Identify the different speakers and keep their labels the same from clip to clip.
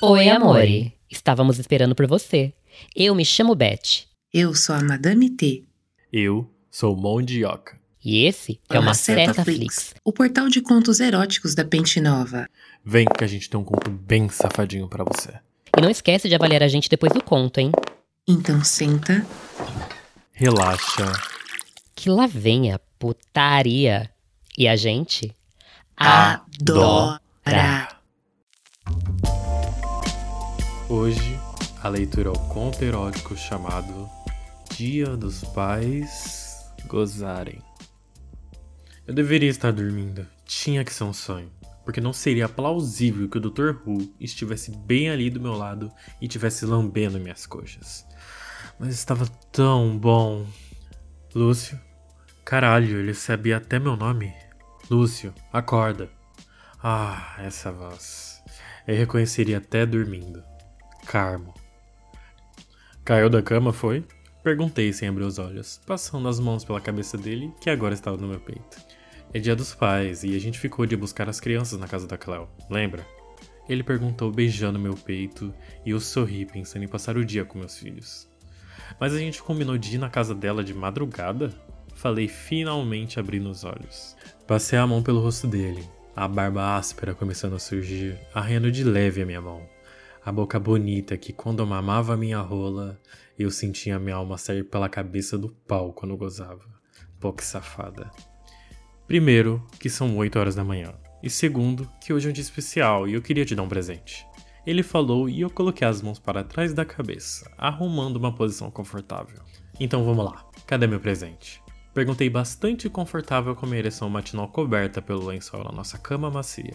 Speaker 1: Oi, amore. Estávamos esperando por você. Eu me chamo Beth.
Speaker 2: Eu sou a Madame T.
Speaker 3: Eu sou Mondioca.
Speaker 1: E esse é uma certa Flix.
Speaker 2: o portal de contos eróticos da Pente Nova.
Speaker 3: Vem que a gente tem um conto bem safadinho pra você.
Speaker 1: E não esquece de avaliar a gente depois do conto, hein?
Speaker 2: Então senta,
Speaker 3: Relaxa.
Speaker 1: Que lá vem a putaria. E a gente
Speaker 2: adora.
Speaker 3: Hoje, a leitura é o conto erótico chamado Dia dos Pais Gozarem. Eu deveria estar dormindo. Tinha que ser um sonho. Porque não seria plausível que o Dr. Who estivesse bem ali do meu lado e estivesse lambendo minhas coxas. Mas estava tão bom. Lúcio? Caralho, ele sabia até meu nome. Lúcio, acorda. Ah, essa voz. Eu reconheceria até dormindo. Carmo. Caiu da cama, foi? Perguntei sem abrir os olhos, passando as mãos pela cabeça dele, que agora estava no meu peito. É dia dos pais e a gente ficou de buscar as crianças na casa da Cleo, lembra? Ele perguntou beijando meu peito e eu sorri pensando em passar o dia com meus filhos. Mas a gente combinou de ir na casa dela de madrugada? Falei finalmente abrindo os olhos. Passei a mão pelo rosto dele, a barba áspera começando a surgir, arranhando de leve a minha mão. A boca bonita que quando mamava minha rola, eu sentia minha alma sair pela cabeça do pau quando gozava. Pô, que safada. Primeiro, que são 8 horas da manhã. E segundo, que hoje é um dia especial e eu queria te dar um presente. Ele falou e eu coloquei as mãos para trás da cabeça, arrumando uma posição confortável. Então vamos lá, cadê meu presente? Perguntei bastante confortável com minha ereção matinal coberta pelo lençol na nossa cama macia.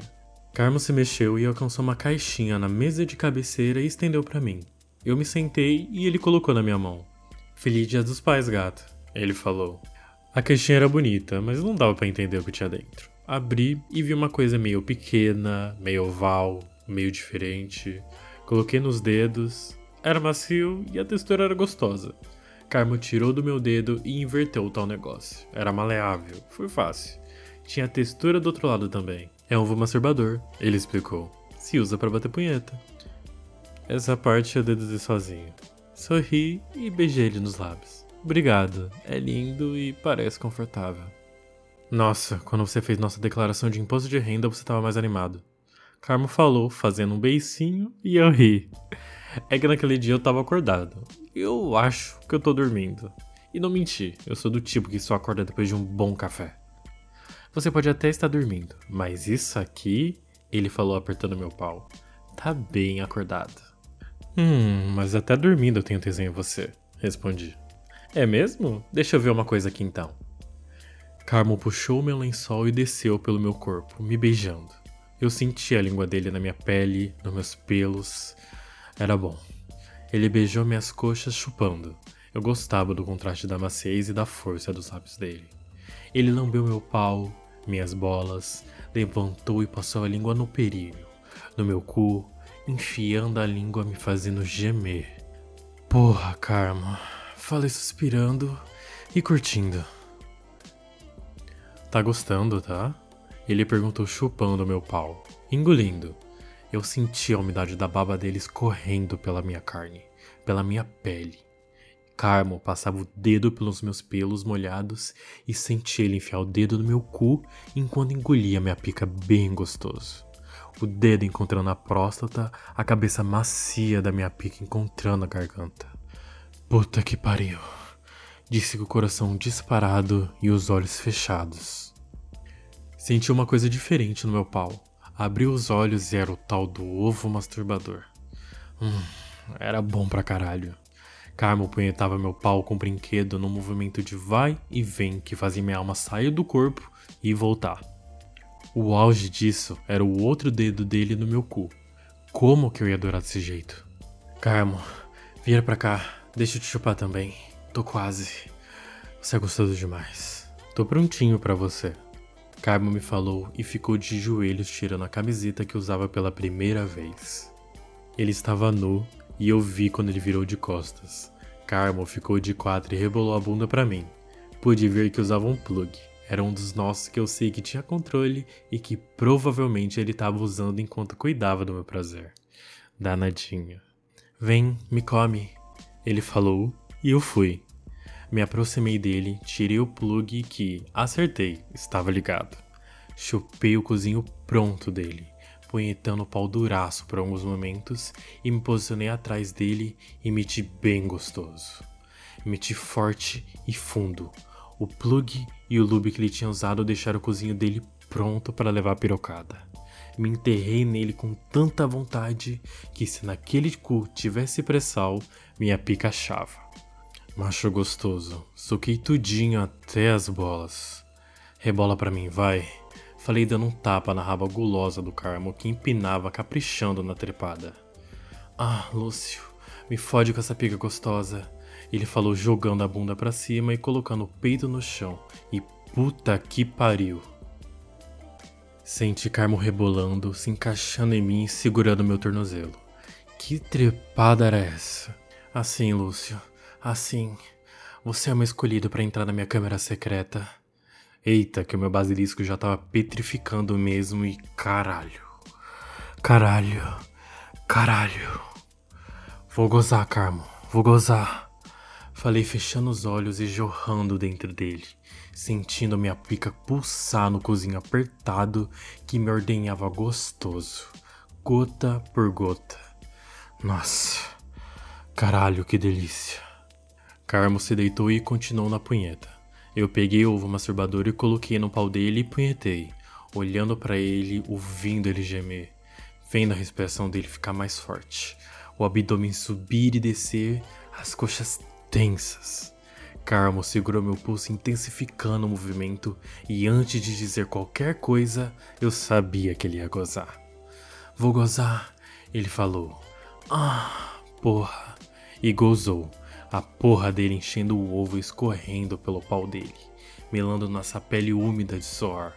Speaker 3: Carmo se mexeu e alcançou uma caixinha na mesa de cabeceira e estendeu para mim. Eu me sentei e ele colocou na minha mão. Feliz Dia dos Pais, gato, ele falou. A caixinha era bonita, mas não dava para entender o que tinha dentro. Abri e vi uma coisa meio pequena, meio oval, meio diferente. Coloquei nos dedos. Era macio e a textura era gostosa. Carmo tirou do meu dedo e inverteu o tal negócio. Era maleável, foi fácil. Tinha textura do outro lado também. É um masturbador, ele explicou. Se usa para bater punheta. Essa parte eu deduzi sozinho. Sorri e beijei ele nos lábios. Obrigado, é lindo e parece confortável. Nossa, quando você fez nossa declaração de imposto de renda, você estava mais animado. Carmo falou, fazendo um beicinho, e eu ri. É que naquele dia eu tava acordado. Eu acho que eu tô dormindo. E não menti, eu sou do tipo que só acorda depois de um bom café. Você pode até estar dormindo, mas isso aqui, ele falou apertando meu pau, tá bem acordado. Hum, mas até dormindo eu tenho tesão em você, respondi. É mesmo? Deixa eu ver uma coisa aqui então. Carmo puxou meu lençol e desceu pelo meu corpo, me beijando. Eu senti a língua dele na minha pele, nos meus pelos. Era bom. Ele beijou minhas coxas chupando. Eu gostava do contraste da maciez e da força dos lábios dele. Ele lambeu meu pau, minhas bolas, levantou e passou a língua no perilho, no meu cu, enfiando a língua me fazendo gemer. Porra, Karma. Falei suspirando e curtindo. Tá gostando, tá? Ele perguntou chupando meu pau, engolindo. Eu senti a umidade da baba dele escorrendo pela minha carne, pela minha pele. Carmo passava o dedo pelos meus pelos molhados e senti ele enfiar o dedo no meu cu enquanto engolia minha pica bem gostoso. O dedo encontrando a próstata, a cabeça macia da minha pica encontrando a garganta. Puta que pariu. Disse com o coração disparado e os olhos fechados. Senti uma coisa diferente no meu pau. Abri os olhos e era o tal do ovo masturbador. Hum, era bom pra caralho. Carmo punhetava meu pau com brinquedo num movimento de vai e vem que fazia minha alma sair do corpo e voltar. O auge disso era o outro dedo dele no meu cu. Como que eu ia adorar desse jeito? Carmo, vira pra cá. Deixa eu te chupar também. Tô quase. Você é gostoso demais. Tô prontinho para você. Carmo me falou e ficou de joelhos tirando a camiseta que usava pela primeira vez. Ele estava nu e eu vi quando ele virou de costas. Carmo ficou de quatro e rebolou a bunda para mim. Pude ver que usava um plug. Era um dos nossos que eu sei que tinha controle e que provavelmente ele estava usando enquanto cuidava do meu prazer. danadinho. Vem, me come. Ele falou e eu fui. Me aproximei dele, tirei o plug que, acertei, estava ligado. Chupei o cozinho pronto dele, punhetando o pau duraço por alguns momentos e me posicionei atrás dele e meti bem gostoso. Meti forte e fundo. O plug e o lube que ele tinha usado deixaram o cozinho dele pronto para levar a pirocada. Me enterrei nele com tanta vontade que se naquele cu tivesse pressal, minha pica achava. Macho gostoso, suquei tudinho até as bolas. Rebola pra mim, vai. Falei dando um tapa na raba gulosa do Carmo que empinava caprichando na trepada. Ah, Lúcio, me fode com essa pica gostosa. Ele falou jogando a bunda pra cima e colocando o peito no chão. E puta que pariu. Senti Carmo rebolando, se encaixando em mim e segurando meu tornozelo. Que trepada era essa? Assim, Lúcio. Assim, você é o meu escolhido para entrar na minha câmera secreta. Eita, que o meu basilisco já tava petrificando mesmo e caralho. Caralho. Caralho. Vou gozar, Carmo. Vou gozar. Falei fechando os olhos e jorrando dentro dele, sentindo minha pica pulsar no cozinho apertado que me ordenhava gostoso, gota por gota. Nossa. Caralho, que delícia. Carmo se deitou e continuou na punheta. Eu peguei o ovo masturbador e coloquei no pau dele e punhetei, olhando para ele, ouvindo ele gemer, vendo a respiração dele ficar mais forte, o abdômen subir e descer, as coxas tensas. Carmo segurou meu pulso, intensificando o movimento, e antes de dizer qualquer coisa, eu sabia que ele ia gozar. Vou gozar, ele falou. Ah, porra. E gozou a porra dele enchendo o ovo escorrendo pelo pau dele, melando nossa pele úmida de suor.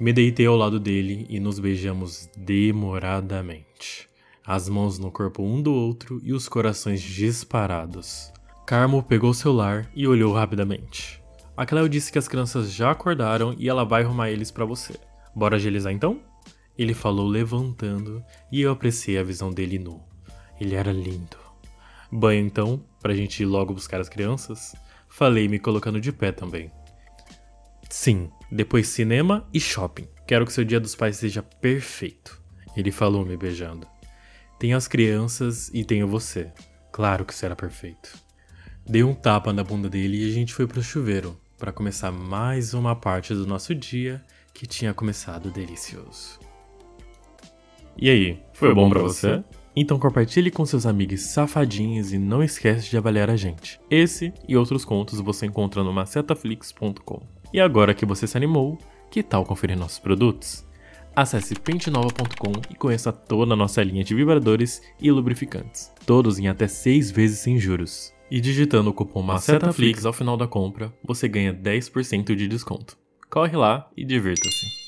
Speaker 3: Me deitei ao lado dele e nos beijamos demoradamente. As mãos no corpo um do outro e os corações disparados. Carmo pegou o celular e olhou rapidamente. A Cleo disse que as crianças já acordaram e ela vai arrumar eles para você. Bora agilizar então? Ele falou levantando e eu apreciei a visão dele nu. Ele era lindo. Banho então, pra gente ir logo buscar as crianças? Falei me colocando de pé também. Sim, depois cinema e shopping. Quero que seu dia dos pais seja perfeito. Ele falou me beijando. Tenho as crianças e tenho você. Claro que será perfeito. Dei um tapa na bunda dele e a gente foi pro chuveiro para começar mais uma parte do nosso dia que tinha começado delicioso. E aí, foi, foi bom para você? você? Então compartilhe com seus amigos safadinhos e não esquece de avaliar a gente. Esse e outros contos você encontra no macetaflix.com. E agora que você se animou, que tal conferir nossos produtos? Acesse pentenova.com e conheça toda a nossa linha de vibradores e lubrificantes, todos em até 6 vezes sem juros. E digitando o cupom MACETAFLIX ao final da compra, você ganha 10% de desconto. Corre lá e divirta-se!